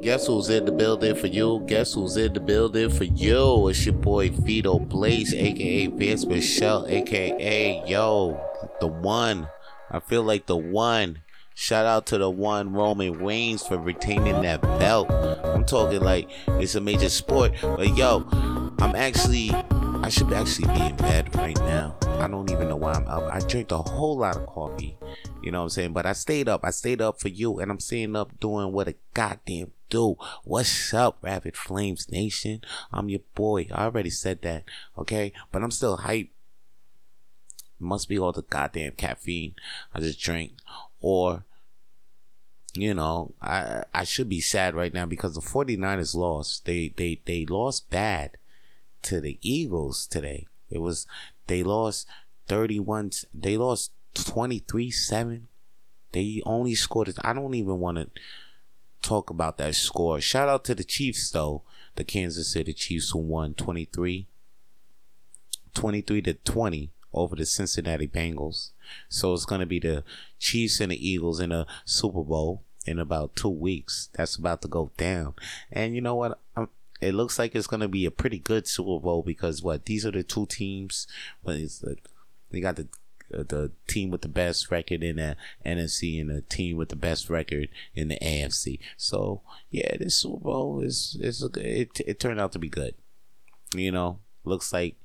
Guess who's in the building for you? Guess who's in the building for you? It's your boy Vito Blaze, aka Vince Michelle, aka Yo, the one. I feel like the one. Shout out to the one Roman Reigns for retaining that belt. I'm talking like it's a major sport. But yo, I'm actually I should actually be in bed right now. I don't even know why I'm up. I drank a whole lot of coffee. You know what I'm saying? But I stayed up. I stayed up for you, and I'm staying up doing what a goddamn do. What's up, Rapid Flames Nation? I'm your boy. I already said that, okay? But I'm still hype. Must be all the goddamn caffeine I just drank, or you know, I I should be sad right now because the 49ers lost. They they they lost bad to the Eagles today. It was they lost 31 they lost 23-7. They only scored I don't even want to talk about that score. Shout out to the Chiefs though. The Kansas City Chiefs who won 23 23 to 20 over the Cincinnati Bengals. So it's going to be the Chiefs and the Eagles in a Super Bowl in about 2 weeks. That's about to go down. And you know what? I'm, it looks like it's going to be a pretty good Super Bowl because what these are the two teams. But it's the, they got the uh, Uh, the team with the best record in the NFC and the team with the best record in the AFC. So yeah, this Super Bowl is is it it turned out to be good. You know, looks like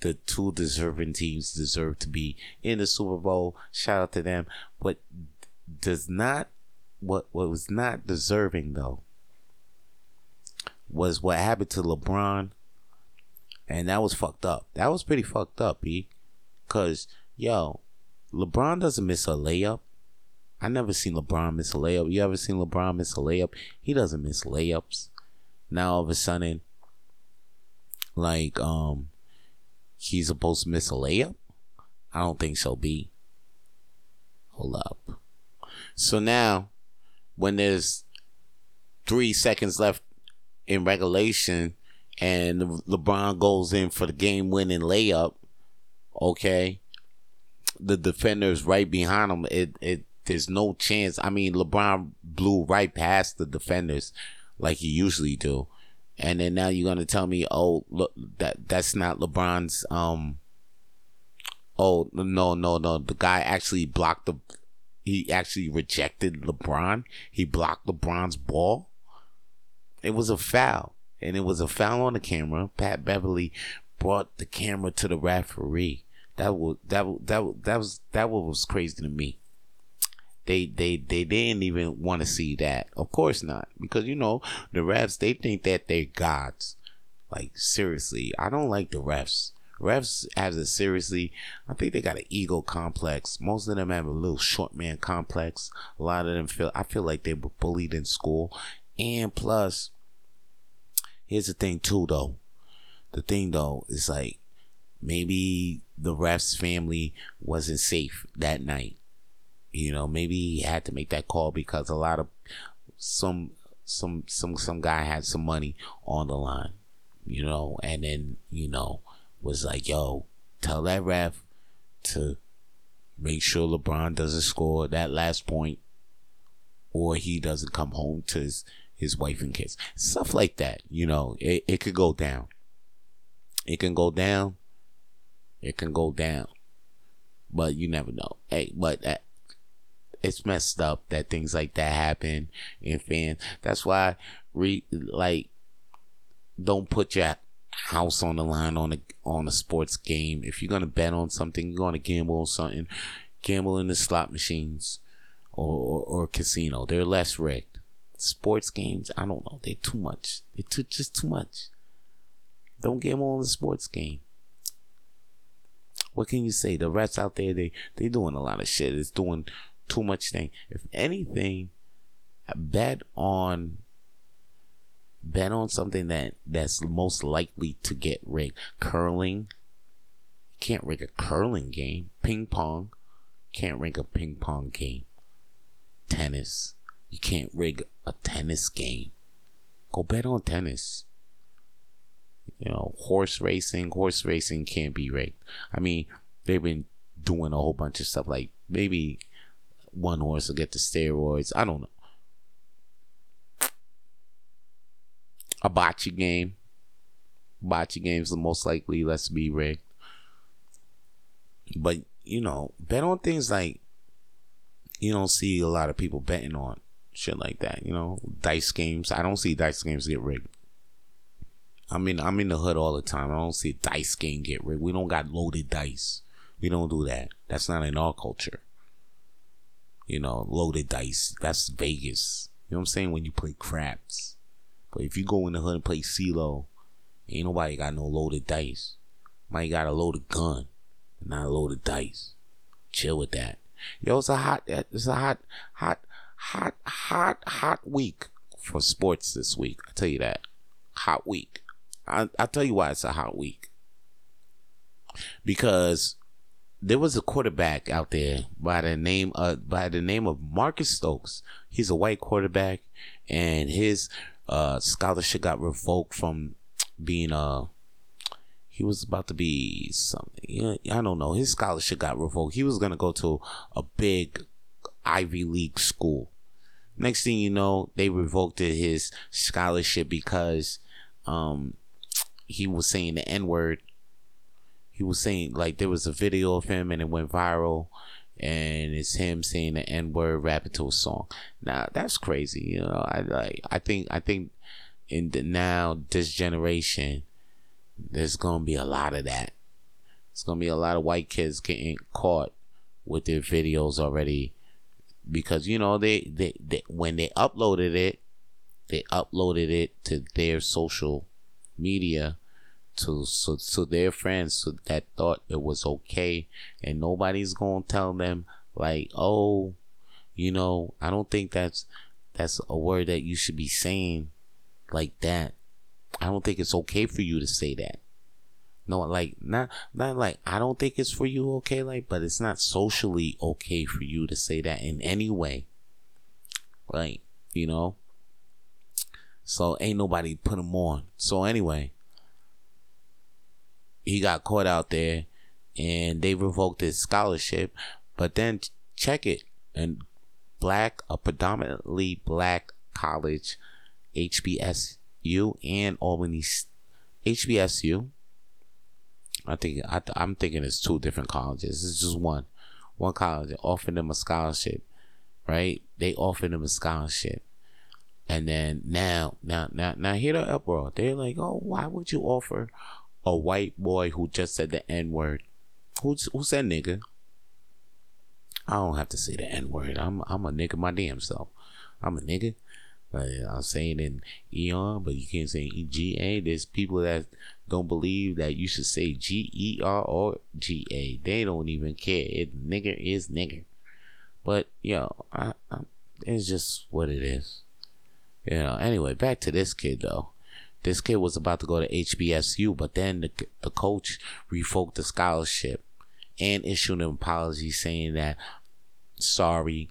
the two deserving teams deserve to be in the Super Bowl. Shout out to them. What does not what what was not deserving though was what happened to LeBron. And that was fucked up. That was pretty fucked up, B. Cause yo, LeBron doesn't miss a layup. I never seen LeBron miss a layup. You ever seen LeBron miss a layup? He doesn't miss layups. Now all of a sudden, like um, he's supposed to miss a layup. I don't think so. B. Hold up. So now, when there's three seconds left in regulation and LeBron goes in for the game winning layup, okay, the defender's right behind him. It it there's no chance. I mean, LeBron blew right past the defenders like he usually do. And then now you're gonna tell me, oh, look, that that's not LeBron's. Um. Oh no no no! The guy actually blocked the. He actually rejected LeBron. He blocked LeBron's ball. It was a foul, and it was a foul on the camera. Pat Beverley brought the camera to the referee. That was that that that was that was crazy to me. They they they didn't even want to see that. Of course not, because you know the refs they think that they're gods. Like seriously, I don't like the refs. Refs has a seriously. I think they got an ego complex. Most of them have a little short man complex. A lot of them feel I feel like they were bullied in school. And plus, here's the thing too though. The thing though is like maybe the ref's family wasn't safe that night. You know, maybe he had to make that call because a lot of some some some some guy had some money on the line, you know, and then, you know, was like, yo, tell that ref to make sure LeBron doesn't score that last point or he doesn't come home to his, his wife and kids. Stuff like that, you know, it, it could go down. It can go down it can go down, but you never know. Hey, but it's messed up that things like that happen in fans. That's why, re like, don't put your house on the line on a on a sports game. If you're gonna bet on something, you're gonna gamble on something. Gamble in the slot machines or, or, or casino. They're less rigged. Sports games, I don't know. They're too much. They're too, just too much. Don't gamble on the sports game what can you say? The rats out there, they they doing a lot of shit. It's doing too much thing. If anything, bet on bet on something that that's most likely to get rigged. Curling, You can't rig a curling game. Ping pong, can't rig a ping pong game. Tennis, you can't rig a tennis game. Go bet on tennis you know, horse racing, horse racing can't be rigged. I mean, they've been doing a whole bunch of stuff like maybe one horse will get the steroids. I don't know. a bocce game. Bocce games the most likely let's be rigged. But you know, bet on things like you don't see a lot of people betting on shit like that. You know, dice games. I don't see dice games get rigged. I mean, I'm in the hood all the time. I don't see dice game get rigged. We don't got loaded dice. We don't do that. That's not in our culture. You know, loaded dice. That's Vegas. You know what I'm saying? When you play craps. But if you go in the hood and play CeeLo, ain't nobody got no loaded dice. Might got a loaded gun, not a loaded dice. Chill with that. Yo, it's a hot, it's a hot, hot, hot, hot, hot week for sports this week. I tell you that. Hot week. I I tell you why it's a hot week. Because there was a quarterback out there by the name uh by the name of Marcus Stokes. He's a white quarterback, and his uh scholarship got revoked from being a. Uh, he was about to be something. I don't know. His scholarship got revoked. He was gonna go to a big Ivy League school. Next thing you know, they revoked his scholarship because um he was saying the N word he was saying like there was a video of him and it went viral and it's him saying the N word rapping to a song. Now that's crazy, you know. I like I think I think in the now this generation there's gonna be a lot of that. It's gonna be a lot of white kids getting caught with their videos already because you know they, they, they when they uploaded it they uploaded it to their social media to so so their friends so that thought it was okay. And nobody's gonna tell them like oh you know i don't think that's that's a word that you should be saying like that. I don't think it's okay for you to say that. No like not not like i don't think it's for you okay like but it's not socially okay for you to say that in any way. Like you know so ain't nobody put him on so anyway he got caught out there and they revoked his scholarship. But then check it and black, a predominantly black college, HBCU and Albany HBCU. I think I, I'm thinking it's two different colleges. It's just one, one college offered them a scholarship, right? They offered them a scholarship, and then now, now, now, now, here the uproar. They're like, oh, why would you offer a white boy who just said the N word. Who's who said nigga? I don't have to say the N word. I'm I'm a nigga my damn self. I'm a nigga. I'm saying in Eon, but you can't say G A. There's people that don't believe that you should say G E R or G A. They don't even care. It nigger is nigger. But yo, I, I, it's just what it is. You know. Anyway, back to this kid though. This kid was about to go to HBCU, but then the, the coach revoked the scholarship and issued an apology saying that sorry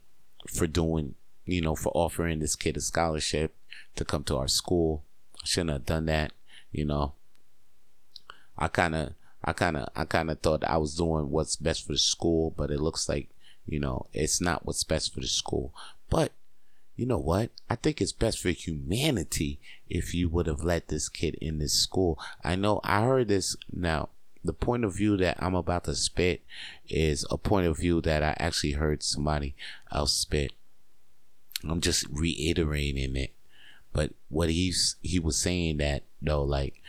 for doing, you know, for offering this kid a scholarship to come to our school. I shouldn't have done that, you know. I kind of, I kind of, I kind of thought I was doing what's best for the school, but it looks like, you know, it's not what's best for the school. But you know what? I think it's best for humanity if you would have let this kid in this school. I know I heard this now. The point of view that I'm about to spit is a point of view that I actually heard somebody else spit. I'm just reiterating it. But what he's he was saying that though, like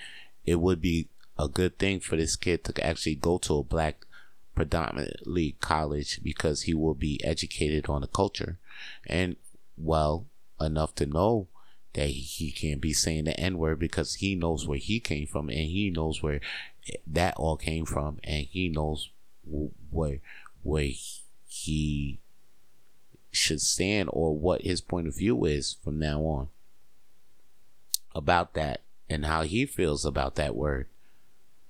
it would be a good thing for this kid to actually go to a black predominantly college because he will be educated on the culture and well enough to know that he can't be saying the N word because he knows where he came from and he knows where that all came from and he knows where where he should stand or what his point of view is from now on about that and how he feels about that word.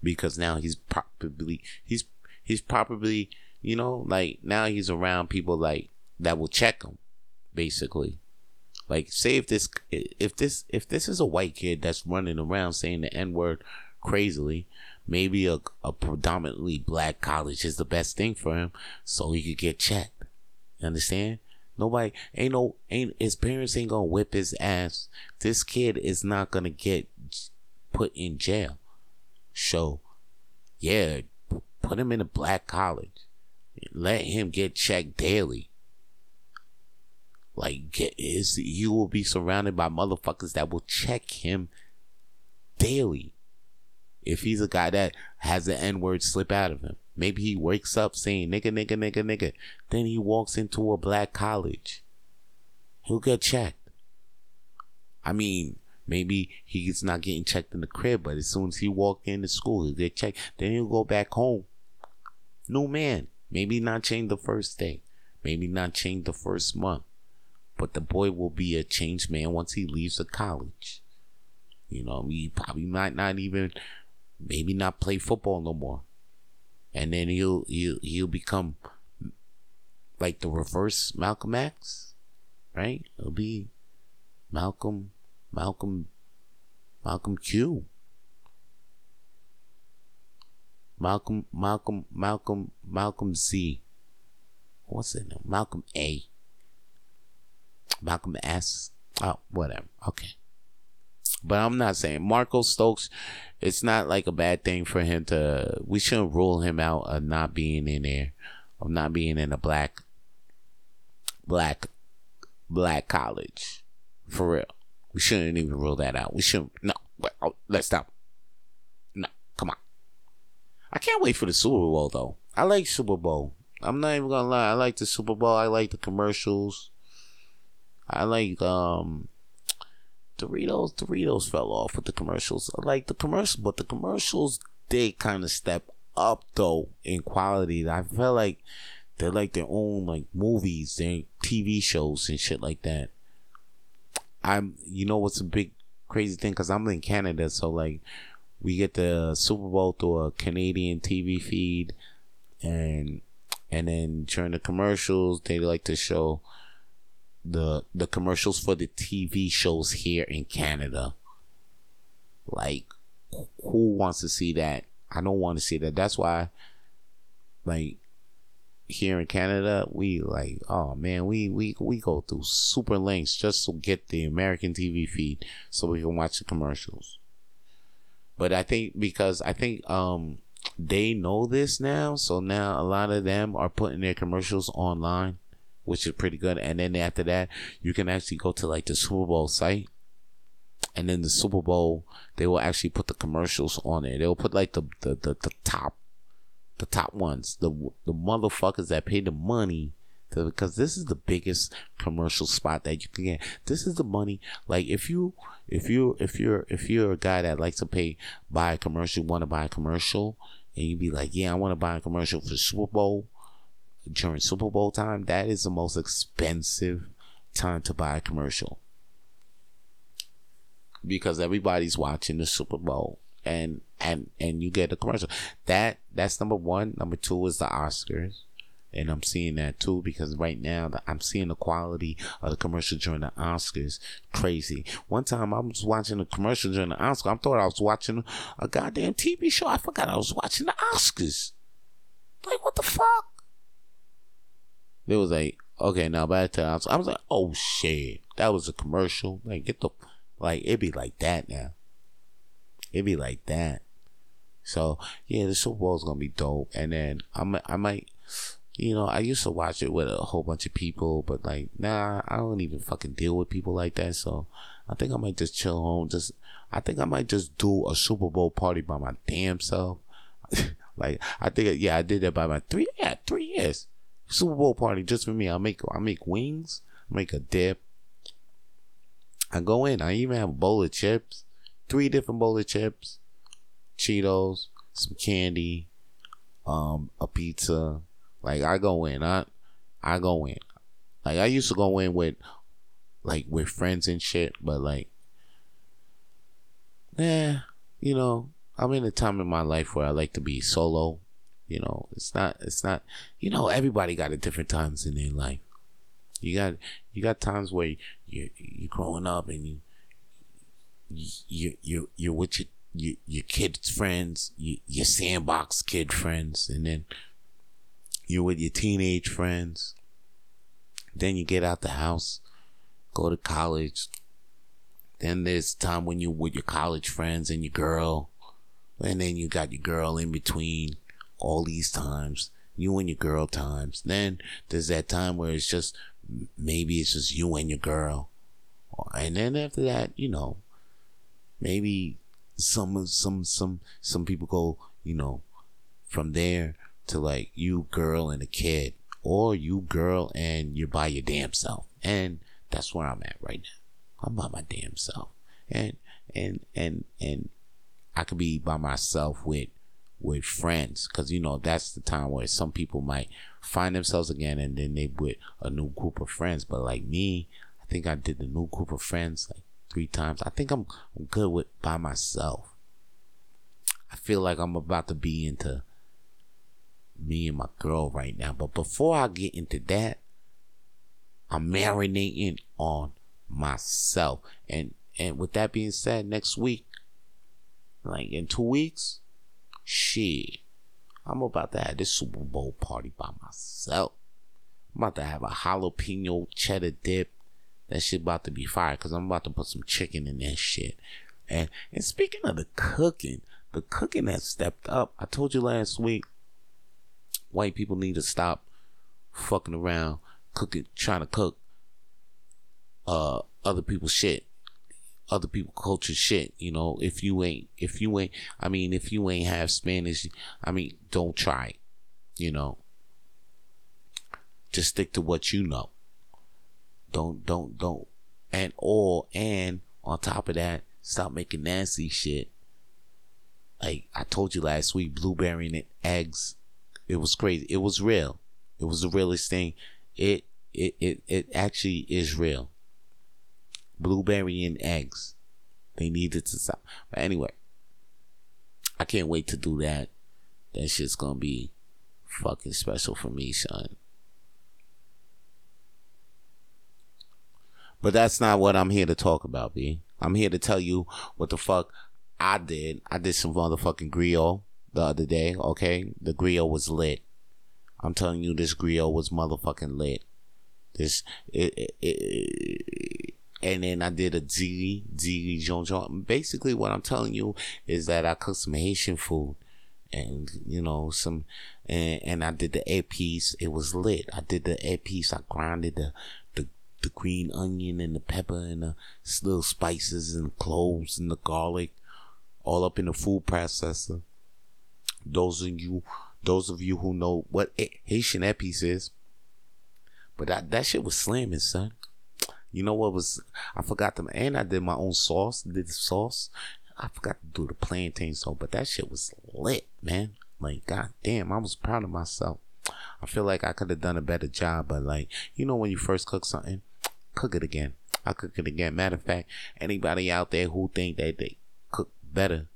Because now he's probably he's he's probably you know like now he's around people like that will check him basically. Like, say if this, if this, if this is a white kid that's running around saying the N word crazily, maybe a, a predominantly black college is the best thing for him so he could get checked. You understand? Nobody ain't no ain't his parents ain't gonna whip his ass. This kid is not gonna get put in jail. So, yeah, put him in a black college. Let him get checked daily. Like, get is you will be surrounded by motherfuckers that will check him daily. If he's a guy that has the N word slip out of him, maybe he wakes up saying nigga, nigga, nigga, nigga. Then he walks into a black college. He'll get checked. I mean, maybe he's not getting checked in the crib, but as soon as he walk into school, he'll get checked. Then he'll go back home. New man. Maybe not change the first day. Maybe not change the first month. But the boy will be a changed man once he leaves the college. You know, he probably might not even maybe not play football no more. And then he'll he'll he'll become like the reverse Malcolm X, right? It'll be Malcolm Malcolm Malcolm Q. Malcolm Malcolm Malcolm Malcolm Z. What's it? Malcolm A. Malcolm S. Oh, whatever. Okay. But I'm not saying Marco Stokes. It's not like a bad thing for him to. We shouldn't rule him out of not being in there, of not being in a black, black, black college. For real, we shouldn't even rule that out. We shouldn't. No, let's stop. No, come on. I can't wait for the Super Bowl though. I like Super Bowl. I'm not even gonna lie. I like the Super Bowl. I like the commercials. I like um Doritos. Doritos fell off with the commercials. I like the commercials, but the commercials did kind of step up though in quality. I felt like they're like their own like movies, their TV shows and shit like that. I'm, you know, what's a big crazy thing? Cause I'm in Canada, so like we get the Super Bowl through a Canadian TV feed, and and then during the commercials they like to show the the commercials for the TV shows here in Canada. Like, who wants to see that? I don't want to see that. That's why, like, here in Canada, we like, oh man, we we we go through super lengths just to get the American TV feed so we can watch the commercials. But I think because I think um they know this now, so now a lot of them are putting their commercials online which is pretty good. And then after that, you can actually go to like the Super Bowl site. And then the Super Bowl, they will actually put the commercials on it. They'll put like the, the, the, the top, the top ones, the, the motherfuckers that pay the money to, because this is the biggest commercial spot that you can get. This is the money. Like if you, if you, if you're, if you're a guy that likes to pay, buy a commercial, want to buy a commercial, and you be like, yeah, I want to buy a commercial for Super Bowl during Super Bowl time, that is the most expensive time to buy a commercial because everybody's watching the Super Bowl and and and you get a commercial. That that's number one. Number two is the Oscars. And I'm seeing that too because right now I'm seeing the quality of the commercial during the Oscars crazy. One time I was watching a commercial during the Oscars. I thought I was watching a goddamn TV show. I forgot I was watching the Oscars. Like what the fuck? It was like, okay, now by the time I was like, oh shit, that was a commercial. Like, get the, like, it'd be like that now. It'd be like that. So yeah, the Super Bowl is gonna be dope. And then I'm, I might, you know, I used to watch it with a whole bunch of people, but like, nah, I don't even fucking deal with people like that. So I think I might just chill home. Just, I think I might just do a Super Bowl party by my damn self. like, I think, yeah, I did that by my three, yeah, three years. Super Bowl party just for me. I make I make wings, make a dip. I go in. I even have a bowl of chips, three different bowl of chips, Cheetos, some candy, um, a pizza. Like I go in. I I go in. Like I used to go in with like with friends and shit, but like, yeah, you know, I'm in a time in my life where I like to be solo you know, it's not, it's not, you know, everybody got a different times in their life. You got, you got times where you, you're growing up and you, you, you, you're with your, your, your kids' friends, you, your sandbox kid friends, and then you're with your teenage friends. Then you get out the house, go to college, Then there's time when you're with your college friends and your girl, and then you got your girl in between all these times. You and your girl times. Then there's that time where it's just maybe it's just you and your girl, and then after that, you know, maybe some some some some people go, you know, from there to like you girl and a kid, or you girl and you're by your damn self, and that's where I'm at right now. I'm by my damn self, and and and and I could be by myself with with friends because you know that's the time where some people might find themselves again and then they with a new group of friends. But like me i think i did the new group of friends like three times. I think i'm, I'm good with by myself. I feel like i'm about to be into me and my girl right now. But before i get into that i'm marinating on myself. And and with that being said next week like in two weeks Shit. I'm about to have this Super Bowl party by myself. I'm about to have a jalapeno cheddar dip. That shit about to be fire because I'm about to put some chicken in that shit. And and speaking of the cooking, the cooking has stepped up. I told you last week, white people need to stop fucking around cooking, trying to cook uh other people's shit other people culture shit. You know, if you ain't, if you ain't, I mean, if you ain't have Spanish, I mean, don't try. You know, just stick to what you know. Don't, don't, don't, and or and on top of that, stop making nasty shit. Like I told you last week, blueberry and eggs. It was crazy. It was real. It was the realest thing. It it it, it actually is real blueberry and eggs. They needed to stop. But anyway, I can't wait to do that. That shit's gonna be fucking special for me, son. But that's not what I'm here to talk about, B. I'm here to tell you what the fuck I did. I did some motherfucking griot the other day, okay? The griot was lit. I'm telling you, this griot was motherfucking lit. This, it, it, it, and then I did a zili, zili jonjon. Basically, what I'm telling you is that I cooked some Haitian food, and you know some, and, and I did the épices. It was lit. I did the épices. I grinded the the the green onion and the pepper and the little spices and the cloves and the garlic, all up in the food processor. Those of you, those of you who know what Haitian épices is, but that that shit was slamming, son. You know what was I forgot them and I did my own sauce, did the sauce. I forgot to do the plantain sauce, but that shit was lit, man. Like god damn, I was proud of myself. I feel like I could have done a better job, but like, you know when you first cook something, cook it again. I cook it again. Matter of fact, anybody out there who think that they cook better,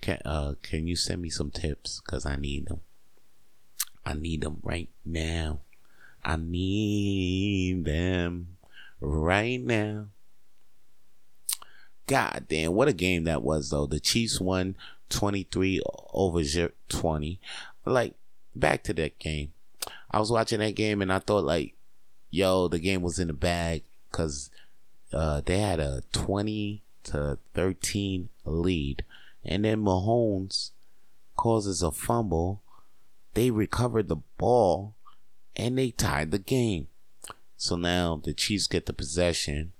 can uh can you send me some tips? Cause I need them. I need them right now. I need them right now. God damn, what a game that was though. The Chiefs won 23 over 20. Like back to that game. I was watching that game and I thought like, yo, the game was in the bag because uh, they had a 20 to 13 lead, and then Mahomes causes a fumble. They recovered the ball, and they tied the game. So now the Chiefs get the possession.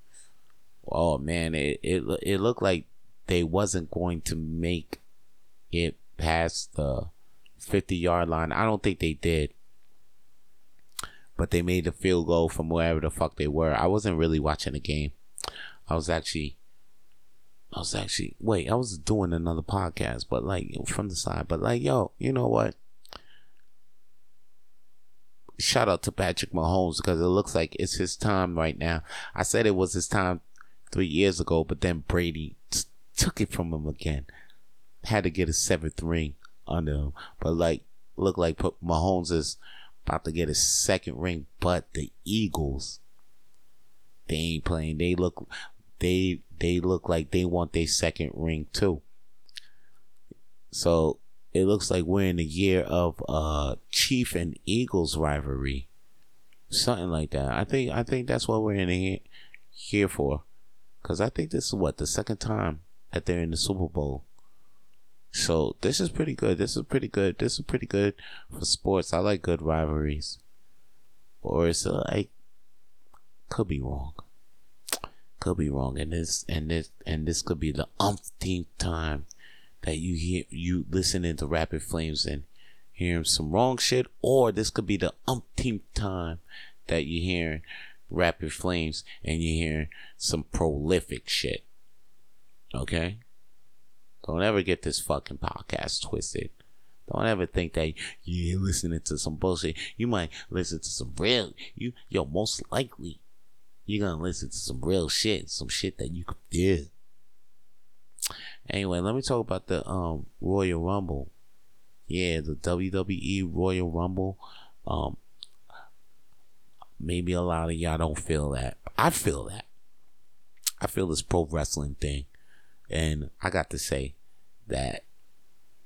Oh man, it it it looked like they wasn't going to make it past the 50 yard line. I don't think they did. But they made the field goal from wherever the fuck they were. I wasn't really watching the game. I was actually I was actually wait, I was doing another podcast, but like from the side. But like, yo, you know what? Shout out to Patrick Mahomes because it looks like it's his time right now. I said it was his time three years ago, but then Brady t- took it from him again. Had to get a seventh ring under him, but like look like Mahomes is about to get his second ring. But the Eagles, they ain't playing. They look, they they look like they want their second ring too. So it looks like we're in the year of uh Chief and Eagles rivalry. Something like that. I think I think that's what we're in here, for. Cause I think this is what the second time that they're in the Super Bowl. So this is pretty good. This is pretty good. This is pretty good for sports. I like good rivalries. Or it's like could be wrong. Could be wrong. And this and this and this could be the umpteenth time that you hear you listening to Rapid Flames and hearing some wrong shit, or this could be the umpteenth time that you're hearing Rapid Flames and you're hearing some prolific shit. Okay? Don't ever get this fucking podcast twisted. Don't ever think that you're listening to some bullshit. You might listen to some real you yo most likely you're gonna listen to some real shit, some shit that you could feel. Anyway, let me talk about the um Royal Rumble. Yeah, the WWE Royal Rumble. Um maybe a lot of y'all don't feel that. I feel that. I feel this pro wrestling thing. And I got to say that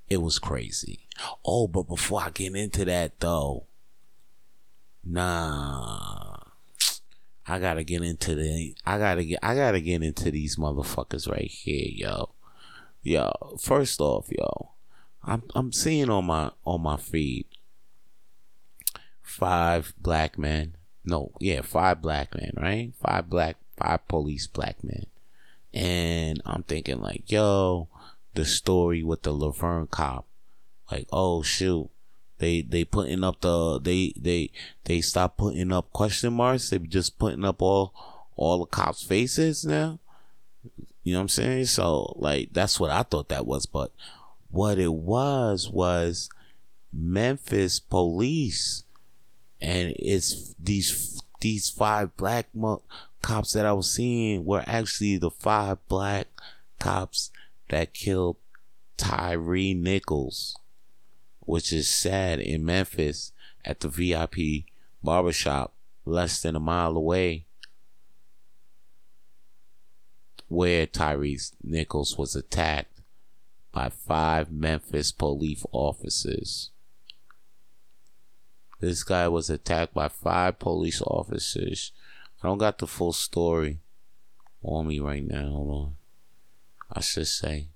it was crazy. Oh, but before I get into that though, nah. I gotta get into the I gotta get I gotta get into these motherfuckers right here, yo. Yo, first off, yo, I'm I'm seeing on my on my feed five black men. No, yeah, five black men, right? Five black five police black men. And I'm thinking like, yo, the story with the Laverne cop. Like, oh shoot. They they putting up the they they they stop putting up question marks. They just putting up all all the cops' faces now. You know what I'm saying? So like that's what I thought that was, but what it was was Memphis police, and it's these these five black mo- cops that I was seeing were actually the five black cops that killed Tyre Nichols, which is sad in Memphis at the VIP barbershop less than a mile away where Tyrese Nichols was attacked by five Memphis police officers. This guy was attacked by five police officers. I don't got the full story on me right now. Hold on. I should say.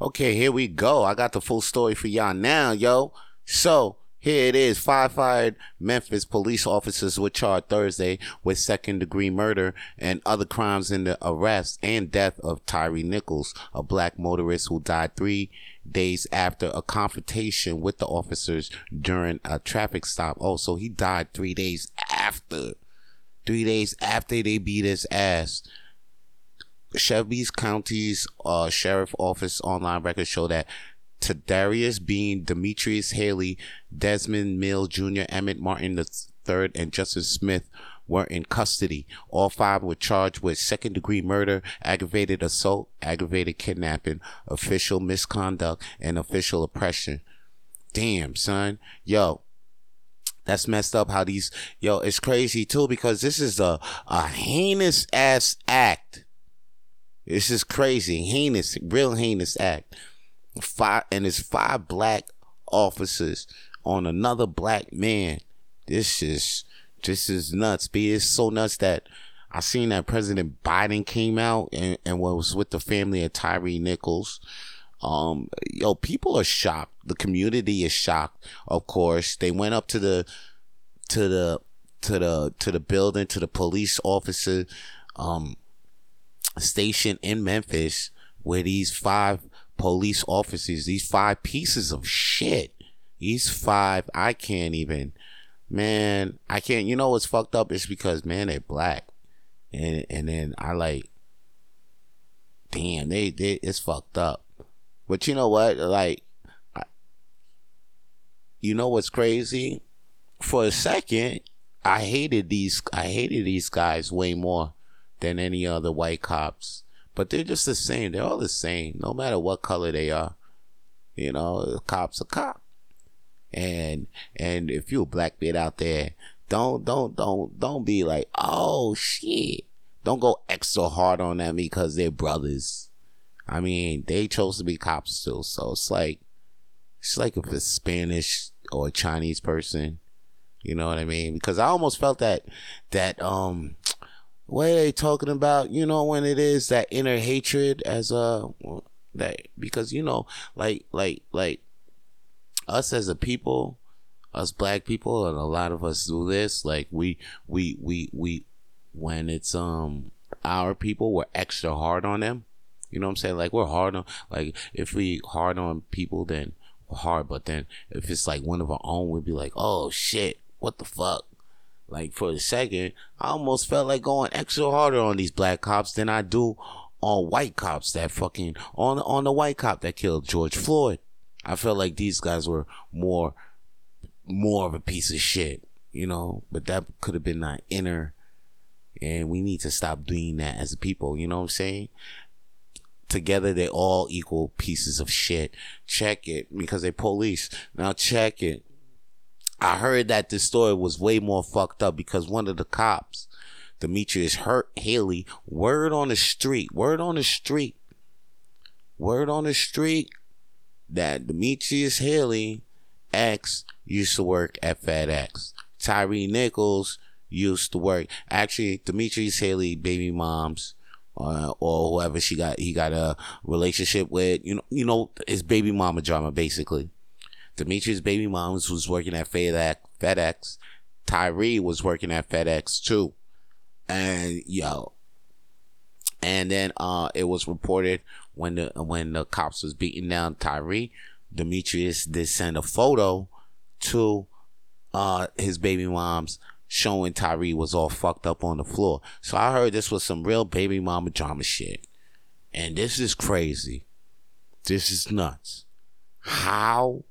Okay, here we go. I got the full story for y'all now, yo. So, here it is. Five fired Memphis police officers were charged Thursday with second degree murder and other crimes in the arrest and death of Tyre Nichols, a black motorist who died three days after a confrontation with the officers during a traffic stop. Oh, so he died three days after. Three days after they beat his ass. Shelby's County's uh, Sheriff Office online records show that Tadarius Bean, Demetrius Haley, Desmond Mills Jr., Emmitt Martin III, and Justice Smith were in custody. All five were charged with second degree murder, aggravated assault, aggravated kidnapping, official misconduct, and official oppression. Damn, son. Yo, that's messed up how these, yo, it's crazy too because this is a, a heinous ass act. This is crazy. Heinous, real heinous act five and it's five black officers on another black man. This is this is nuts. B it's so nuts that I seen that President Biden came out and, and was with the family of Tyre Nichols. Um, yo, people are shocked. The community is shocked. Of course, they went up to the to the to the to the building to the police officer um station in Memphis where these five police officers, these five pieces of shit. These five, I can't even, man, I can't, you know what's fucked up? It's because, man, they're black. And, and then I like, damn, they, they, it's fucked up. But you know what? Like, I, you know what's crazy? For a second, I hated these, I hated these guys way more than any other white cops but they're just the same. They're all the same, no matter what color they are. You know, a cop's a cop. And and if you're a black man out there, don't don't don't don't be like, oh shit. Don't go extra hard on them because they're brothers. I mean, they chose to be cops too, so it's like it's like if a Spanish or a Chinese person You know what I mean? Because I almost felt that that um what are they talking about? You know when it is that inner hatred as a that because you know like like like us as a people, us black people, and a lot of us do this. Like we we we we when it's um our people, we're extra hard on them. You know what I'm saying? Like we're hard on like if we hard on people, then hard. But then if it's like one of our own, we'd be like, oh shit, what the fuck? Like for a second, I almost felt like going extra harder on these black cops than I do on white cops that fucking on on the white cop that killed George Floyd. I felt like these guys were more more of a piece of shit, you know. But that could have been that inner, and we need to stop doing that as a people. You know what I'm saying? Together, they all equal pieces of shit. Check it because they police. Now check it. I heard that this story was way more fucked up because one of the cops, Demetrius Hurt Haley, word on the street, word on the street, word on the street that Demetrius Haley X used to work at FedEx. Tyre Nichols used to work. Actually, Demetrius Haley baby moms uh, or whoever she got he got a relationship with. You know, you know his baby mama drama basically. Demetrius' baby mom was working at FedEx. Tyre was working at FedEx too. And yo, and then uh, it was reported when the when the cops was beating down Tyre, Demetrius did send a photo to uh, his baby mom's showing Tyre was all fucked up on the floor. So I heard this was some real baby mama drama shit. And this is crazy. This is nuts. How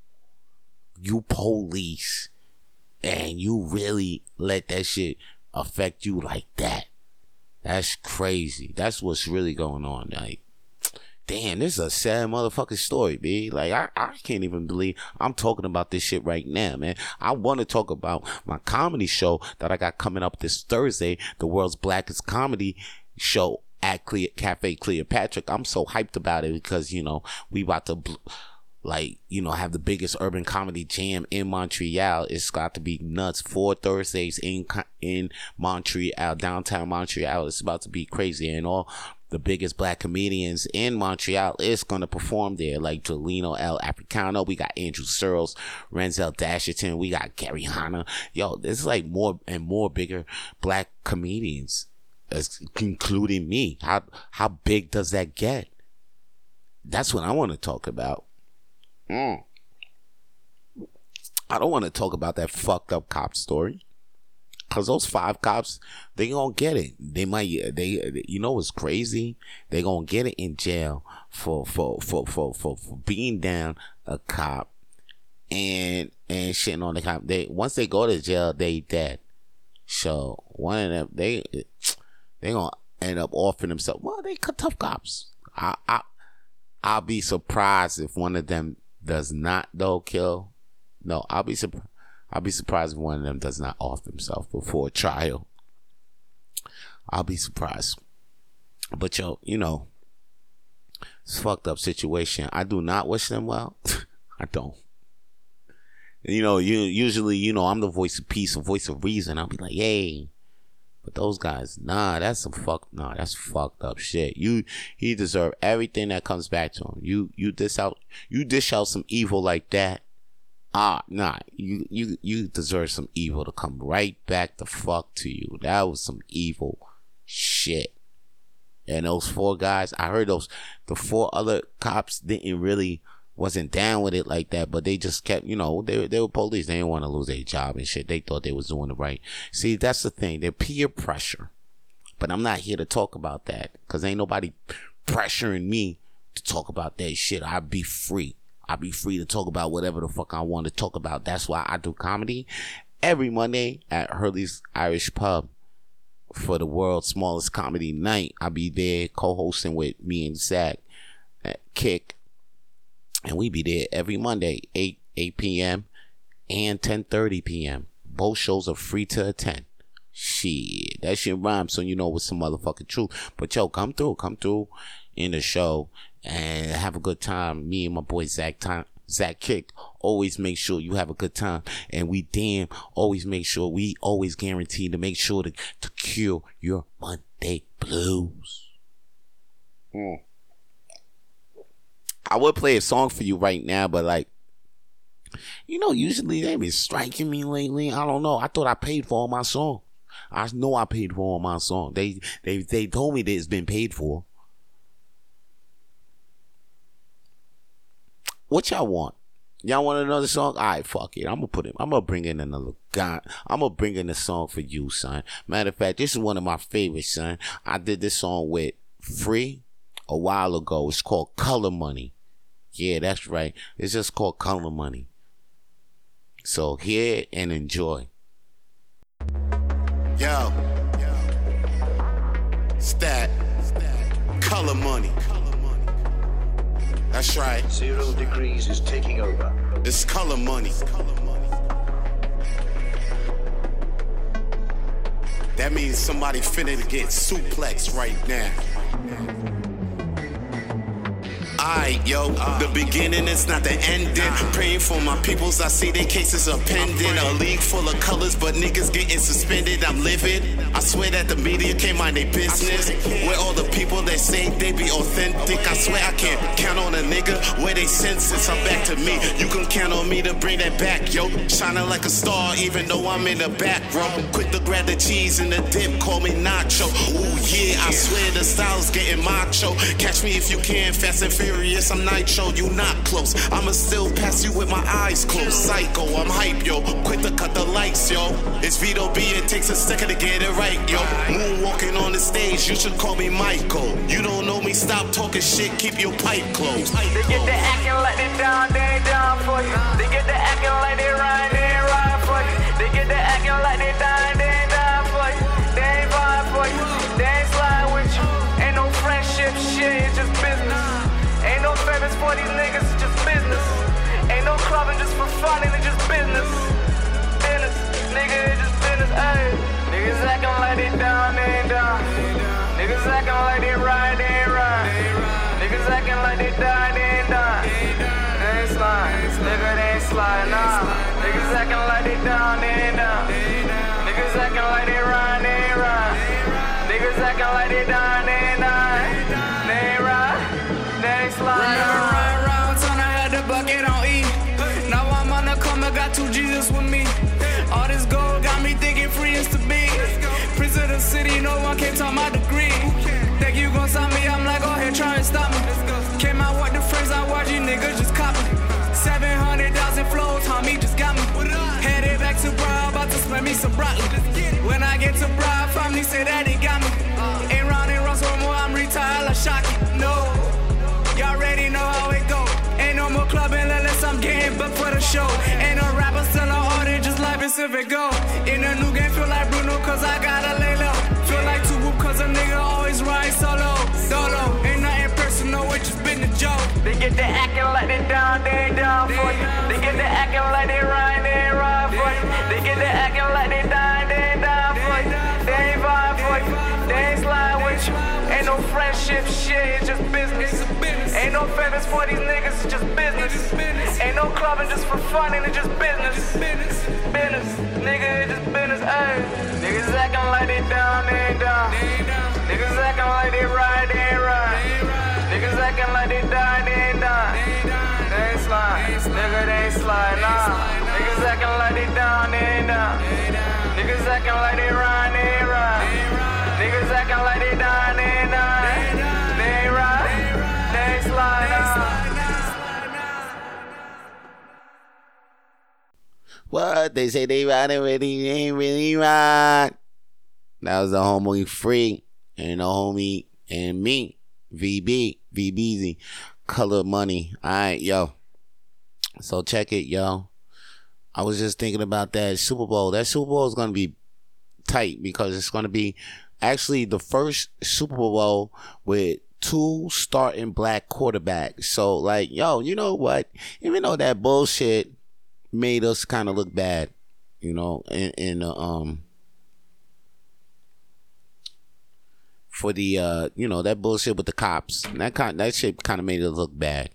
you police and you really let that shit affect you like that. That's crazy. That's what's really going on. Like, damn, this is a sad motherfucking story, B. Like, I, I can't even believe I'm talking about this shit right now, man. I want to talk about my comedy show that I got coming up this Thursday, the world's blackest comedy show at Cle- Cafe Cleopatra. I'm so hyped about it because, you know, we about to. Bl- like you know have the biggest urban comedy jam in Montreal. It's got to be nuts. Four Thursdays in in Montreal, downtown Montreal. It's about to be crazy, and all the biggest black comedians in Montreal is gonna perform there, like Jolino L. Africano. We got Andrew Searles, Renzel Dasherton. We got Gary Hanna. Yo, there's like more and more bigger black comedians, including me. How how big does that get? That's what I want to talk about. Mm. I don't want to talk about that fucked up cop story. Cause those five cops, they gonna get it. They might, they, you know, what's crazy. They gonna get it in jail for for for for for, for being down a cop and and shitting on the cop. They once they go to jail, they dead. So one of them, they they gonna end up offering themselves. Well, they cut tough cops. I I I'll be surprised if one of them does not though kill, no, I'll be surprised. I'll be surprised if one of them does not off himself before trial. I'll be surprised. But yo, you know, it's fucked up situation. I do not wish them well. I don't. You know, you usually, you know, I'm the voice of peace, a voice of reason. I'll be like, hey, but those guys, nah, that's some fuck, nah, that's fucked up shit. You, he deserve everything that comes back to him. You, you dish out, you dish out some evil like that. Ah, nah, you, you, you deserve some evil to come right back the fuck to you. That was some evil shit. And those four guys, I heard those, the four other cops didn't really wasn't down with it like that, but they just kept, you know, they, they were police. They didn't want to lose their job and shit. They thought they was doing the right. See, that's the thing. They're peer pressure. But I'm not here to talk about that because ain't nobody pressuring me to talk about that shit. I be free. I be free to talk about whatever the fuck I want to talk about. That's why I do comedy every Monday at Hurley's Irish Pub for the world's smallest comedy night. I'll be there co-hosting with me and Zach at Kick and we be there every Monday, 8 8 p.m. and 10:30 p.m. Both shows are free to attend. Shit, that shit rhymes, so you know what's some motherfucking truth. But yo, come through, come through in the show and have a good time. Me and my boy Zach time. Zach Kick always make sure you have a good time. And we damn always make sure we always guarantee to make sure to, to cure your Monday blues. Mm. I would play a song for you right now, but like, you know, usually they've been striking me lately. I don't know. I thought I paid for all my song. I know I paid for all my song. They they they told me that it's been paid for. What y'all want? Y'all want another song? Alright, fuck it. I'm gonna put it. I'm gonna bring in another guy. I'm gonna bring in a song for you, son. Matter of fact, this is one of my favorites, son. I did this song with Free a while ago. It's called Color Money. Yeah, that's right. It's just called Color Money. So hear and enjoy. Yo. Stat. Color Money. That's right. Zero degrees is taking over. It's color money. That means somebody finna get suplex right now. Alright, yo, the beginning is not the ending. Praying for my peoples, I see their cases are pending. A league full of colors, but niggas getting suspended. I'm livid. I swear that the media can't mind their business. Where all the people that say they be authentic, I swear I can't count on a nigga where they senses are back to me. You can count on me to bring that back, yo. Shining like a star, even though I'm in the back row. Quick to grab the cheese and the dip, call me Nacho. Ooh, yeah, I swear the style's getting macho. Catch me if you can, fast and furious serious, I'm nitro, you not close. I'ma still pass you with my eyes closed. Psycho, I'm hype, yo. Quick to cut the lights, yo. It's Vito B, it takes a second to get it right, yo. Moonwalking on the stage, you should call me Michael. You don't know me, stop talking shit, keep your pipe closed. They get the acting like they down, they down for you. They get the acting like they ride, talk my degree. Think you gon' stop me, I'm like, go ahead, try and stop me. Came out with the friends I watch, you niggas just copy. 700,000 flows, homie, just got me. Headed back to Bra, about to spend me some broccoli. When I get to Bra, family say that they got me. Ain't round and round, so more, I'm retired, like Shocky. No. Y'all already know how it go. Ain't no more clubbing unless I'm getting booked for the show. Ain't no rapper selling order just like Pacific Go. In a new game, feel like Bruno, cause I gotta get the acting like they down, they down for you. They get the acting like they ride, they ride for you. They get the acting like they die, they down for you. They ain't vibe for you. They ain't slide with you. Ain't no friendship shit, it's just business. Ain't no favors for these niggas, it's just business. Ain't no clubbing just for fun, and it's just business. Business, nigga, it's just business, ayy. Niggas acting like they down, they down. Niggas acting like they ride, they ride. Niggas acting like they die, they nigga, they ain't slide, nah. Niggas acting like they down, they ain't down. Niggas acting like they ride, they ain't ride. Niggas acting like they die, they ain't. They ain't ride, they ain't slide, nah. What they say they riding really they ain't really ride. That was the homie free and the homie and me, VB, VBZ, color money. Alright, yo. So check it, yo. I was just thinking about that Super Bowl. That Super Bowl is gonna be tight because it's gonna be actually the first Super Bowl with two starting black quarterbacks. So like, yo, you know what? Even though that bullshit made us kind of look bad, you know, in, in uh, um for the uh you know that bullshit with the cops. That kind that shit kind of made it look bad.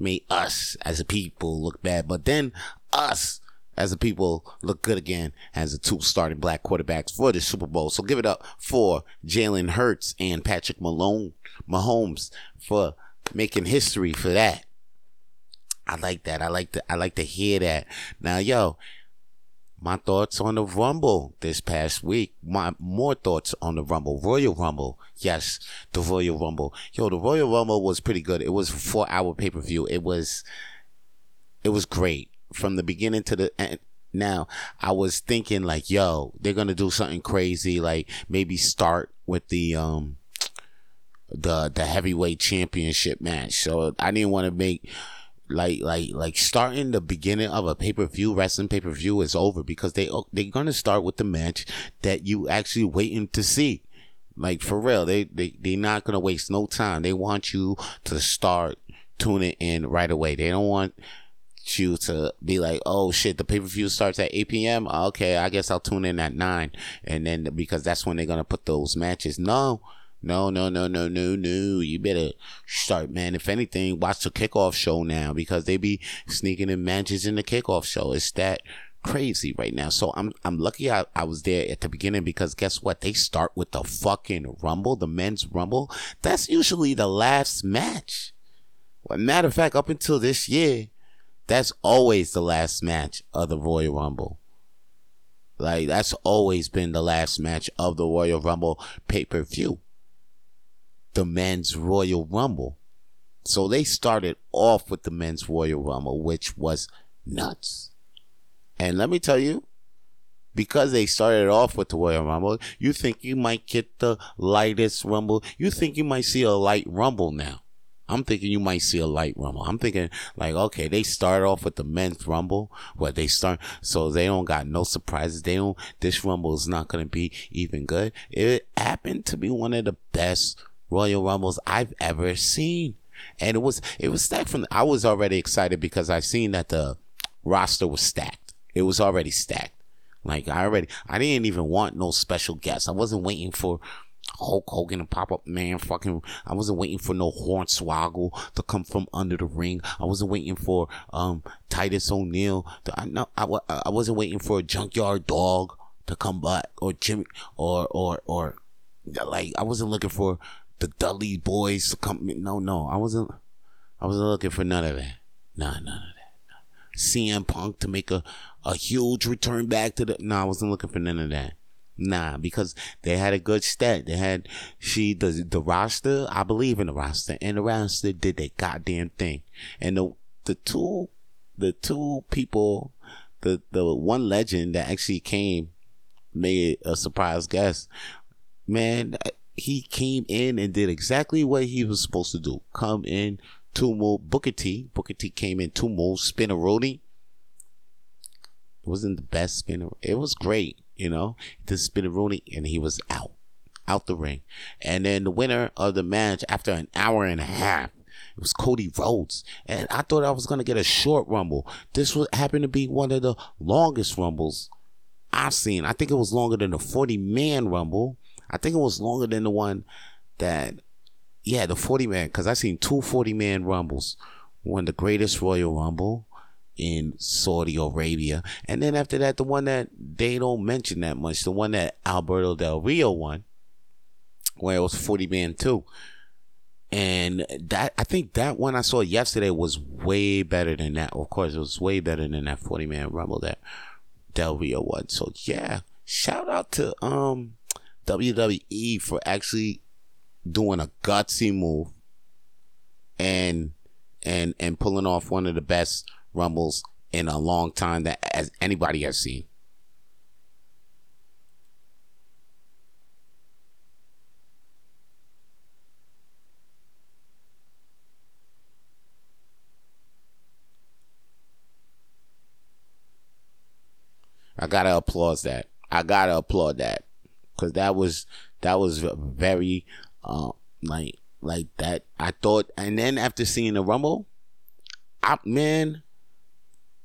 Made us as a people look bad, but then us as a people look good again as the two starting black quarterbacks for the Super Bowl. So give it up for Jalen Hurts and Patrick Malone Mahomes for making history for that. I like that. I like to I like to hear that. Now, yo, my thoughts on the Rumble this past week. My more thoughts on the Rumble, Royal Rumble. Yes, the Royal Rumble. Yo, the Royal Rumble was pretty good. It was four hour pay per view. It was, it was great from the beginning to the end. Now, I was thinking like, yo, they're gonna do something crazy, like maybe start with the um the the heavyweight championship match. So I didn't want to make like like like starting the beginning of a pay per view wrestling pay per view is over because they oh, they're gonna start with the match that you actually waiting to see. Like for real, they they they're not gonna waste no time. They want you to start tuning in right away. They don't want you to be like, oh shit, the pay per view starts at 8 p.m. Okay, I guess I'll tune in at 9. And then because that's when they're going to put those matches. No, no, no, no, no, no, no. You better start, man. If anything, watch the kickoff show now because they be sneaking in matches in the kickoff show. It's that crazy right now. So I'm I'm lucky I, I was there at the beginning because guess what? They start with the fucking rumble, the men's rumble. That's usually the last match. Well, matter of fact, up until this year, that's always the last match of the Royal Rumble. Like that's always been the last match of the Royal Rumble pay per view the men's Royal Rumble. So they started off with the men's Royal Rumble, which was nuts. And let me tell you, because they started off with the Royal Rumble, you think you might get the lightest Rumble. You think you might see a light Rumble now. I'm thinking you might see a light rumble. I'm thinking like, okay, they start off with the men's rumble where they start, so they don't got no surprises. They don't, this rumble is not going to be even good. It happened to be one of the best Royal Rumbles I've ever seen. And it was it was stacked from I was already excited because I seen that the roster was stacked. It was already stacked. Like I already I didn't even want no special guests. I wasn't waiting for Hulk Hogan to pop up, man. Fucking, I wasn't waiting for no Hornswoggle to come from under the ring. I wasn't waiting for um Titus O'Neil. To, I no, I, I wasn't waiting for a Junkyard Dog to come back or Jimmy or or or like I wasn't looking for the Dudley boys come. No, no, I wasn't. I wasn't looking for none of that. Nah, none of that. CM Punk to make a a huge return back to the. No, nah, I wasn't looking for none of that. Nah, because they had a good stat. They had she the the roster. I believe in the roster, and the roster did their goddamn thing. And the the two the two people, the the one legend that actually came, made a surprise guest. Man, he came in and did exactly what he was supposed to do. Come in, two more Booker T. Booker T came in two more spinneroni. It wasn't the best spinner. It was great, you know. The spinneroni and he was out, out the ring. And then the winner of the match after an hour and a half. It was Cody Rhodes, and I thought I was gonna get a short rumble. This would happen to be one of the longest rumbles I've seen. I think it was longer than the 40 man rumble I think it was longer than the one that, yeah, the 40 man, because I seen two 40 man rumbles. One, the greatest Royal Rumble in Saudi Arabia. And then after that, the one that they don't mention that much, the one that Alberto Del Rio won, where it was 40 man too. And that I think that one I saw yesterday was way better than that. Of course, it was way better than that 40 man rumble that Del Rio won. So yeah, shout out to um WWE for actually doing a gutsy move and and and pulling off one of the best rumbles in a long time that as anybody has seen. I gotta applaud that. I gotta applaud that because that was that was very uh, like like that. I thought, and then after seeing the Rumble, I man,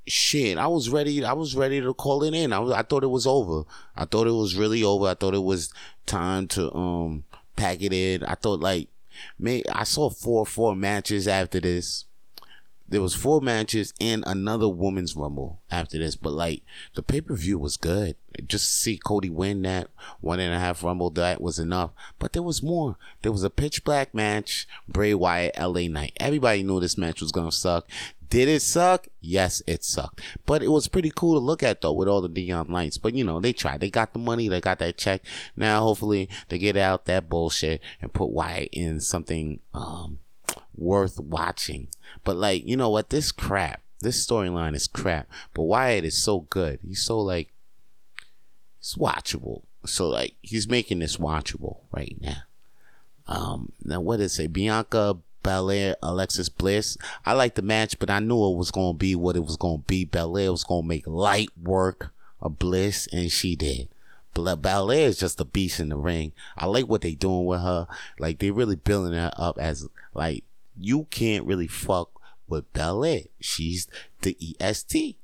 shit, I was ready. I was ready to call it in. I was, I thought it was over. I thought it was really over. I thought it was time to um pack it in. I thought like, man, I saw four four matches after this. There was four matches and another women's rumble after this. But like the pay per view was good. Just to see Cody win that one and a half rumble, that was enough. But there was more. There was a pitch black match, Bray Wyatt, LA Knight. Everybody knew this match was gonna suck. Did it suck? Yes, it sucked. But it was pretty cool to look at though with all the neon lights. But you know, they tried. They got the money, they got that check. Now hopefully they get out that bullshit and put Wyatt in something um worth watching. But like, you know what? This crap. This storyline is crap. But Wyatt is so good. He's so like it's watchable. So like he's making this watchable right now. Um now what is it? Bianca Belair, Alexis Bliss. I like the match, but I knew it was gonna be what it was gonna be. Belair was gonna make light work of Bliss, and she did. But Belair is just a beast in the ring. I like what they doing with her. Like they really building her up as like you can't really fuck with Belair. She's the EST.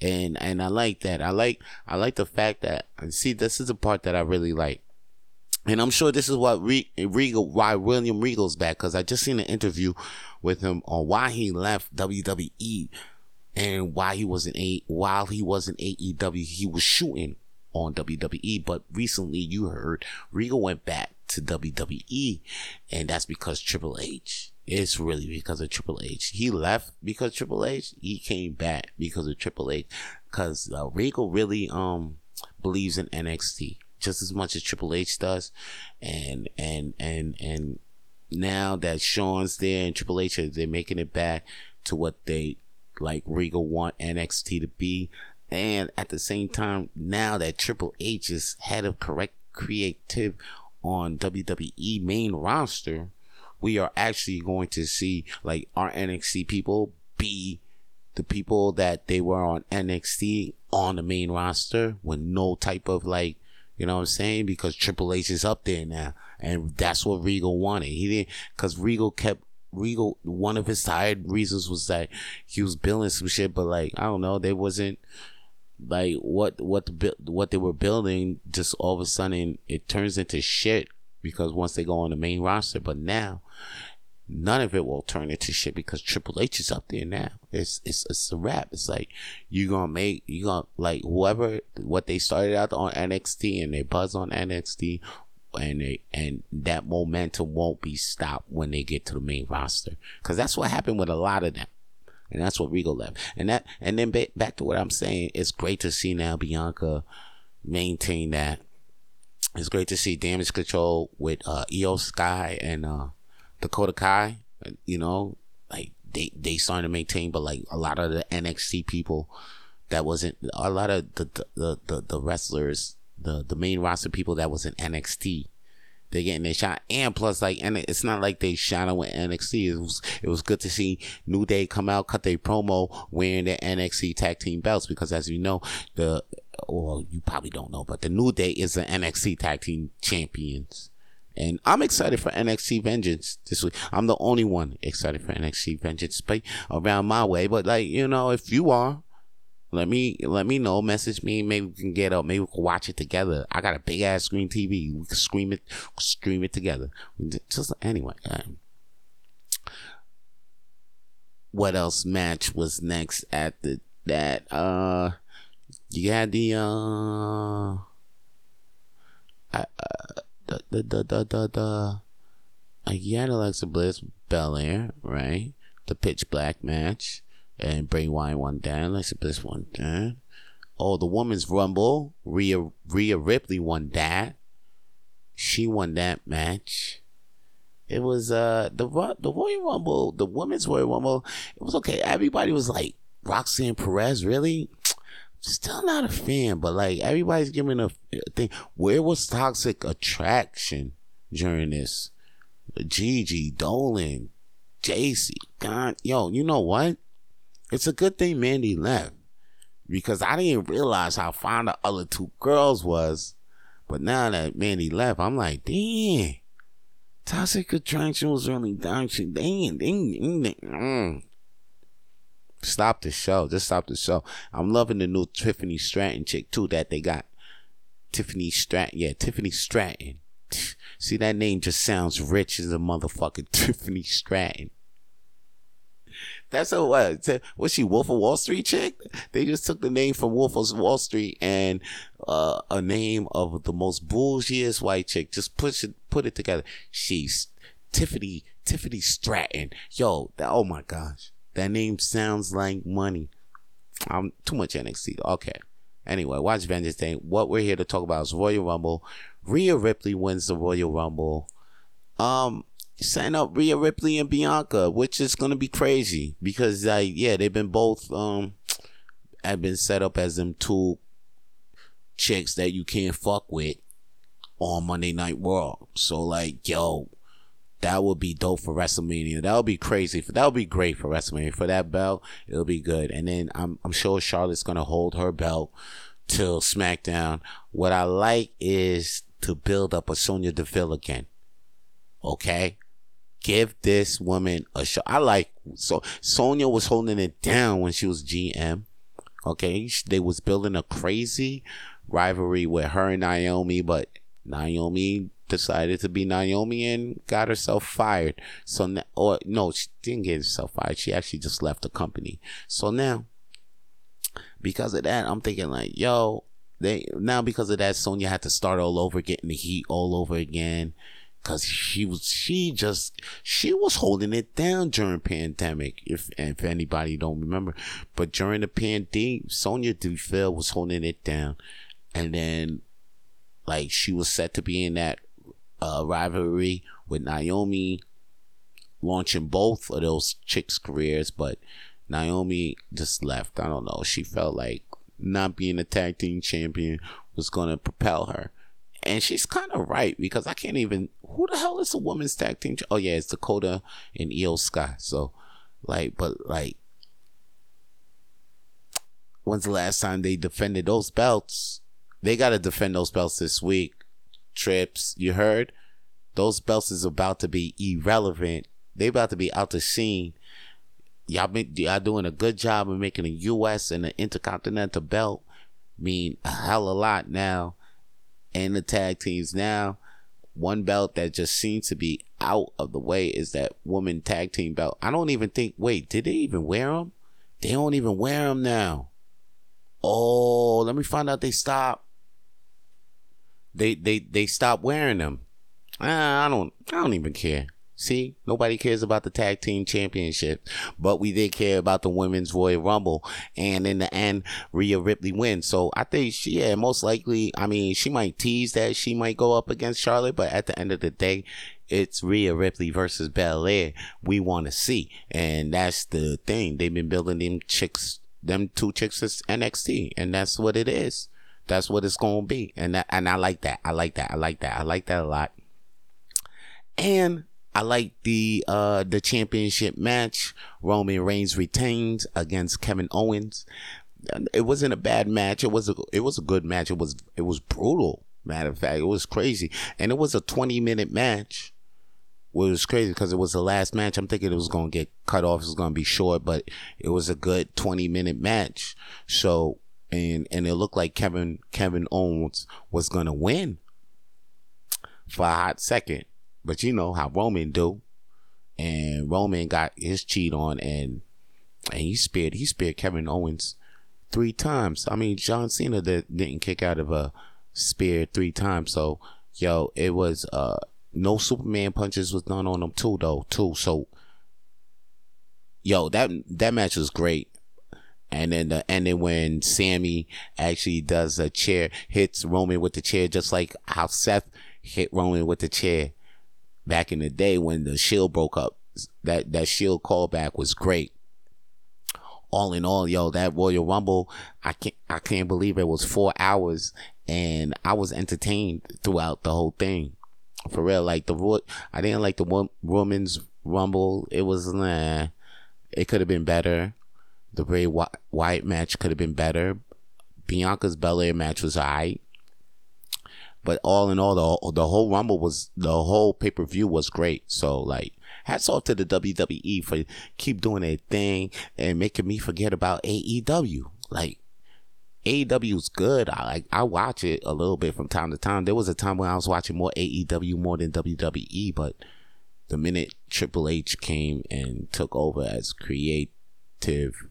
And and I like that. I like I like the fact that i see this is the part that I really like. And I'm sure this is what Regal, why William Regal's back, because I just seen an interview with him on why he left WWE and why he wasn't a while he was in AEW, he was shooting on WWE. But recently, you heard Regal went back to WWE, and that's because Triple H. It's really because of Triple H. He left because Triple H. He came back because of Triple H. Because uh, Regal really um believes in NXT just as much as Triple H does, and and and and now that Shawn's there and Triple H they're making it back to what they like Regal want NXT to be, and at the same time now that Triple H is head of correct creative on WWE main roster, we are actually going to see like our NXT people be the people that they were on NXT on the main roster with no type of like you know what I'm saying? Because Triple H is up there now, and that's what Regal wanted. He didn't, because Regal kept Regal. One of his tired reasons was that he was building some shit, but like I don't know, they wasn't like what what the what they were building. Just all of a sudden, it turns into shit because once they go on the main roster. But now, none of it will turn into shit because Triple H is up there now. It's it's it's a wrap. It's like you gonna make you gonna like whoever what they started out on NXT and they buzz on NXT and they and that momentum won't be stopped when they get to the main roster because that's what happened with a lot of them. And that's what Regal left. And that and then ba- back to what I'm saying, it's great to see now Bianca maintain that. It's great to see damage control with uh Sky and uh Dakota Kai, you know, like they they starting to maintain, but like a lot of the NXT people that wasn't a lot of the the the, the wrestlers, the the main roster people that was in NXT. They're getting their shot, and plus, like, and it's not like they shot with NXT. It was, it was good to see New Day come out, cut their promo, wearing their NXT tag team belts, because as you know, the, well, you probably don't know, but the New Day is the NXT tag team champions. And I'm excited for NXT Vengeance this week. I'm the only one excited for NXT Vengeance, but around my way. But like, you know, if you are, let me let me know. Message me. Maybe we can get up. Maybe we can watch it together. I got a big ass screen TV. We can stream it, stream it together. Just anyway. Um, what else match was next at the that uh you had the uh, I, uh the the the the the, the like you had Alexa Bliss, Belair, right? The pitch black match, and Bray Wyatt won that. Alexa Bliss won that. Oh, the women's rumble, Rhea Rhea Ripley won that. She won that match. It was uh the the Royal Rumble, the women's Royal Rumble. It was okay. Everybody was like Roxanne Perez, really? still not a fan, but like everybody's giving a thing. Where was Toxic Attraction during this? Gigi, Dolin, JC, God, yo, you know what? It's a good thing Mandy left because I didn't realize how fine the other two girls was. But now that Mandy left, I'm like, damn. Toxic Attraction was really down. Damn, damn, damn, damn. Stop the show. Just stop the show. I'm loving the new Tiffany Stratton chick too that they got. Tiffany Stratton. Yeah, Tiffany Stratton. See, that name just sounds rich as a motherfucking Tiffany Stratton. That's a what? Was she Wolf of Wall Street chick? They just took the name from Wolf of Wall Street and uh, a name of the most bullshitest white chick. Just push it, put it together. She's Tiffany, Tiffany Stratton. Yo, that, oh my gosh, that name sounds like money. I'm too much NXT. Okay. Anyway, watch Vengeance Day. What we're here to talk about is Royal Rumble. Rhea Ripley wins the Royal Rumble. Um, setting up Rhea Ripley and Bianca, which is gonna be crazy because like yeah, they've been both um have been set up as them two chicks that you can't fuck with on Monday Night Raw. So like, yo, that would be dope for WrestleMania. That would be crazy. For that would be great for WrestleMania. For that belt, it'll be good. And then I'm I'm sure Charlotte's gonna hold her belt till SmackDown. What I like is to build up a Sonya Deville again. Okay? Give this woman a shot. I like so Sonya was holding it down when she was GM. Okay, they was building a crazy rivalry with her and Naomi, but Naomi decided to be Naomi and got herself fired. So now, or no, she didn't get herself fired. She actually just left the company. So now, because of that, I'm thinking like, yo, they now because of that, Sonya had to start all over, getting the heat all over again. Cause she was, she just, she was holding it down during pandemic. If, if anybody don't remember, but during the pandemic, Sonya Deville was holding it down. And then, like, she was set to be in that, uh, rivalry with Naomi, launching both of those chicks' careers, but Naomi just left. I don't know. She felt like not being a tag team champion was going to propel her. And she's kind of right because I can't even. Who the hell is a women's tag team? Oh yeah, it's Dakota and Iyo Sky. So, like, but like, when's the last time they defended those belts? They got to defend those belts this week. Trips, you heard? Those belts is about to be irrelevant. They about to be out the scene. Y'all been y'all doing a good job of making a U.S. and an Intercontinental belt mean a hell of a lot now and the tag teams now. One belt that just seems to be out of the way is that woman tag team belt. I don't even think. Wait, did they even wear them? They don't even wear them now. Oh, let me find out they stop. They they they stop wearing them. Ah, I don't I don't even care. See, nobody cares about the tag team championship, but we did care about the women's Royal Rumble. And in the end, Rhea Ripley wins. So I think she, yeah, most likely, I mean, she might tease that she might go up against Charlotte, but at the end of the day, it's Rhea Ripley versus Belair we want to see. And that's the thing. They've been building them chicks, them two chicks as NXT, and that's what it is. That's what it's going to be. And that, and I like that. I like that. I like that. I like that a lot. And I like the uh the championship match. Roman Reigns retains against Kevin Owens. It wasn't a bad match. It was a it was a good match. It was it was brutal. Matter of fact, it was crazy, and it was a twenty minute match. It was crazy because it was the last match. I'm thinking it was gonna get cut off. It was gonna be short, but it was a good twenty minute match. So and and it looked like Kevin Kevin Owens was gonna win for a hot second but you know how Roman do. And Roman got his cheat on and and he spared he spared Kevin Owens three times. I mean John Cena that didn't kick out of a spear three times. So yo, it was uh no Superman punches was done on him too though too. So yo, that that match was great. And then the, then when Sami actually does a chair, hits Roman with the chair, just like how Seth hit Roman with the chair back in the day when the Shield broke up. That that Shield callback was great. All in all, yo, that Royal Rumble, I can't I can't believe it was four hours, and I was entertained throughout the whole thing. For real, like the I didn't like the women's Rumble. It was nah. It could have been better. The Bray Wyatt match could have been better. Bianca's Belair match was alright. But all in all, the the whole Rumble was the whole pay per view was great. So like, hats off to the WWE for keep doing their thing and making me forget about AEW. Like AEW is good. I like I watch it a little bit from time to time. There was a time when I was watching more AEW more than WWE, but the minute Triple H came and took over as creative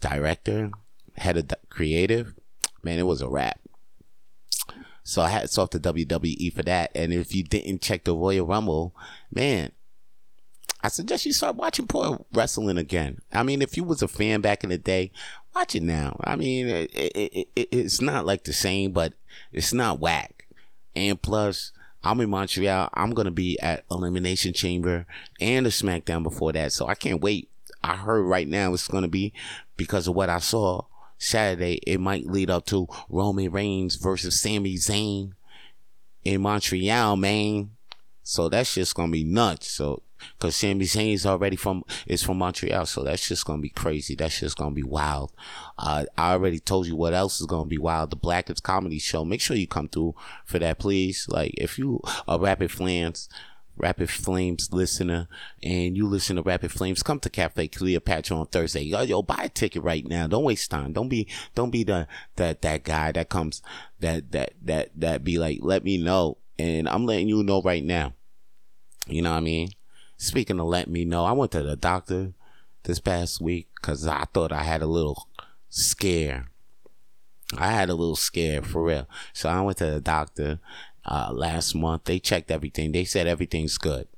director, head of creative. Man, it was a wrap. So I hats off to WWE for that. And if you didn't check the Royal Rumble, man, I suggest you start watching pro wrestling again. I mean, if you was a fan back in the day, watch it now. I mean, it, it, it, it's not like the same, but it's not whack. And plus, I'm in Montreal. I'm gonna be at Elimination Chamber and the SmackDown before that, so I can't wait. I heard right now it's gonna be because of what I saw Saturday. It might lead up to Roman Reigns versus Sami Zayn in Montreal, man. So that's just gonna be nuts. So, cause Sami Zayn is already from is from Montreal, so that's just gonna be crazy. That's just gonna be wild. Uh, I already told you what else is gonna be wild. The Blackest Comedy Show. Make sure you come through for that, please. Like, if you are Rapid Flames, Rapid Flames listener, and you listen to Rapid Flames, come to Cafe Cleopatra on Thursday. Yo, yo, buy a ticket right now. Don't waste time. Don't be, don't be the that that guy that comes that that that that be like, let me know, and I'm letting you know right now. You know what I mean? Speaking of let me know, I went to the doctor this past week because I thought I had a little scare. I had a little scare for real. So I went to the doctor uh, last month. They checked everything. They said everything's good.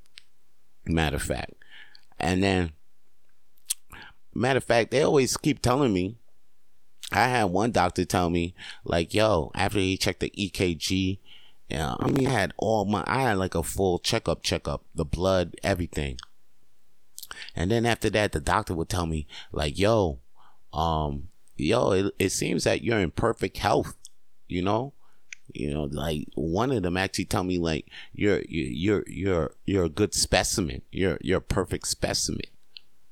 Matter of fact. And then, matter of fact, they always keep telling me. I had one doctor tell me, like, yo, after he checked the EKG, yeah, I mean, I had all my, I had like a full checkup, checkup, the blood, everything. And then after that, the doctor would tell me, like, yo, um, yo, it, it seems that you're in perfect health, you know? You know, like one of them actually tell me like you're you're you're you're a good specimen. You're you're a perfect specimen.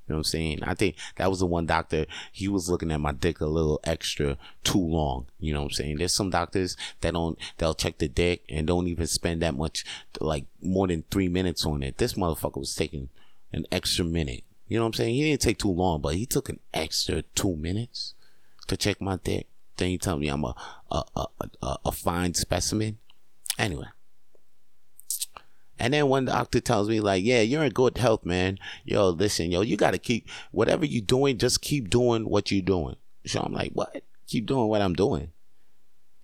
You know what I'm saying? I think that was the one doctor. He was looking at my dick a little extra too long. You know what I'm saying? There's some doctors that don't they'll check the dick and don't even spend that much, like more than three minutes on it. This motherfucker was taking an extra minute. You know what I'm saying? He didn't take too long, but he took an extra two minutes to check my dick. Then you tell me I'm a a a, a, a fine specimen. Anyway. And then one doctor tells me, like, yeah, you're in good health, man. Yo, listen, yo, you gotta keep whatever you're doing, just keep doing what you're doing. So I'm like, what? Keep doing what I'm doing.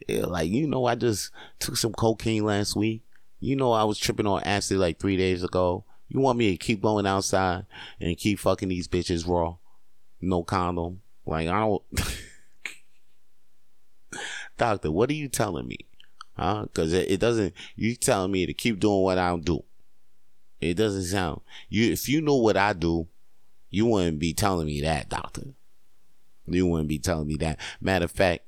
Yeah, like, you know, I just took some cocaine last week. You know, I was tripping on acid like three days ago. You want me to keep going outside and keep fucking these bitches raw? No condom. Like, I don't. Doctor, what are you telling me? Huh? Because it, it doesn't, you telling me to keep doing what I do. It doesn't sound, you, if you know what I do, you wouldn't be telling me that, doctor. You wouldn't be telling me that. Matter of fact,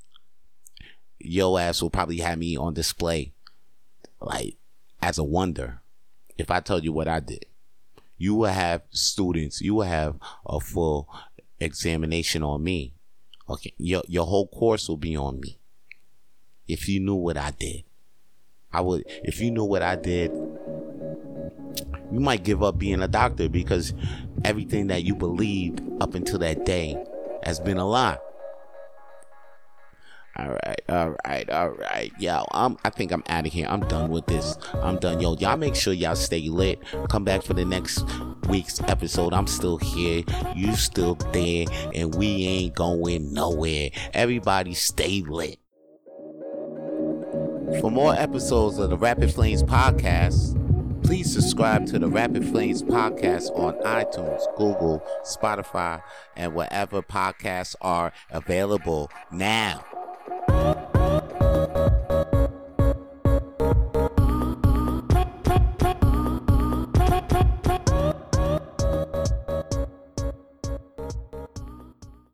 your ass will probably have me on display, like, as a wonder. If I told you what I did, you will have students, you will have a full examination on me. Okay, your your whole course will be on me. If you knew what I did, I would. If you knew what I did, you might give up being a doctor because everything that you believed up until that day has been a lie. All right, all right, all right. Yo, I'm I think I'm out of here. I'm done with this. I'm done. Yo, y'all make sure y'all stay lit. Come back for the next week's episode. I'm still here. You still there. And we ain't going nowhere. Everybody stay lit. For more episodes of the Rapid Flames podcast, please subscribe to the Rapid Flames podcast on iTunes, Google, Spotify, and wherever podcasts are available now.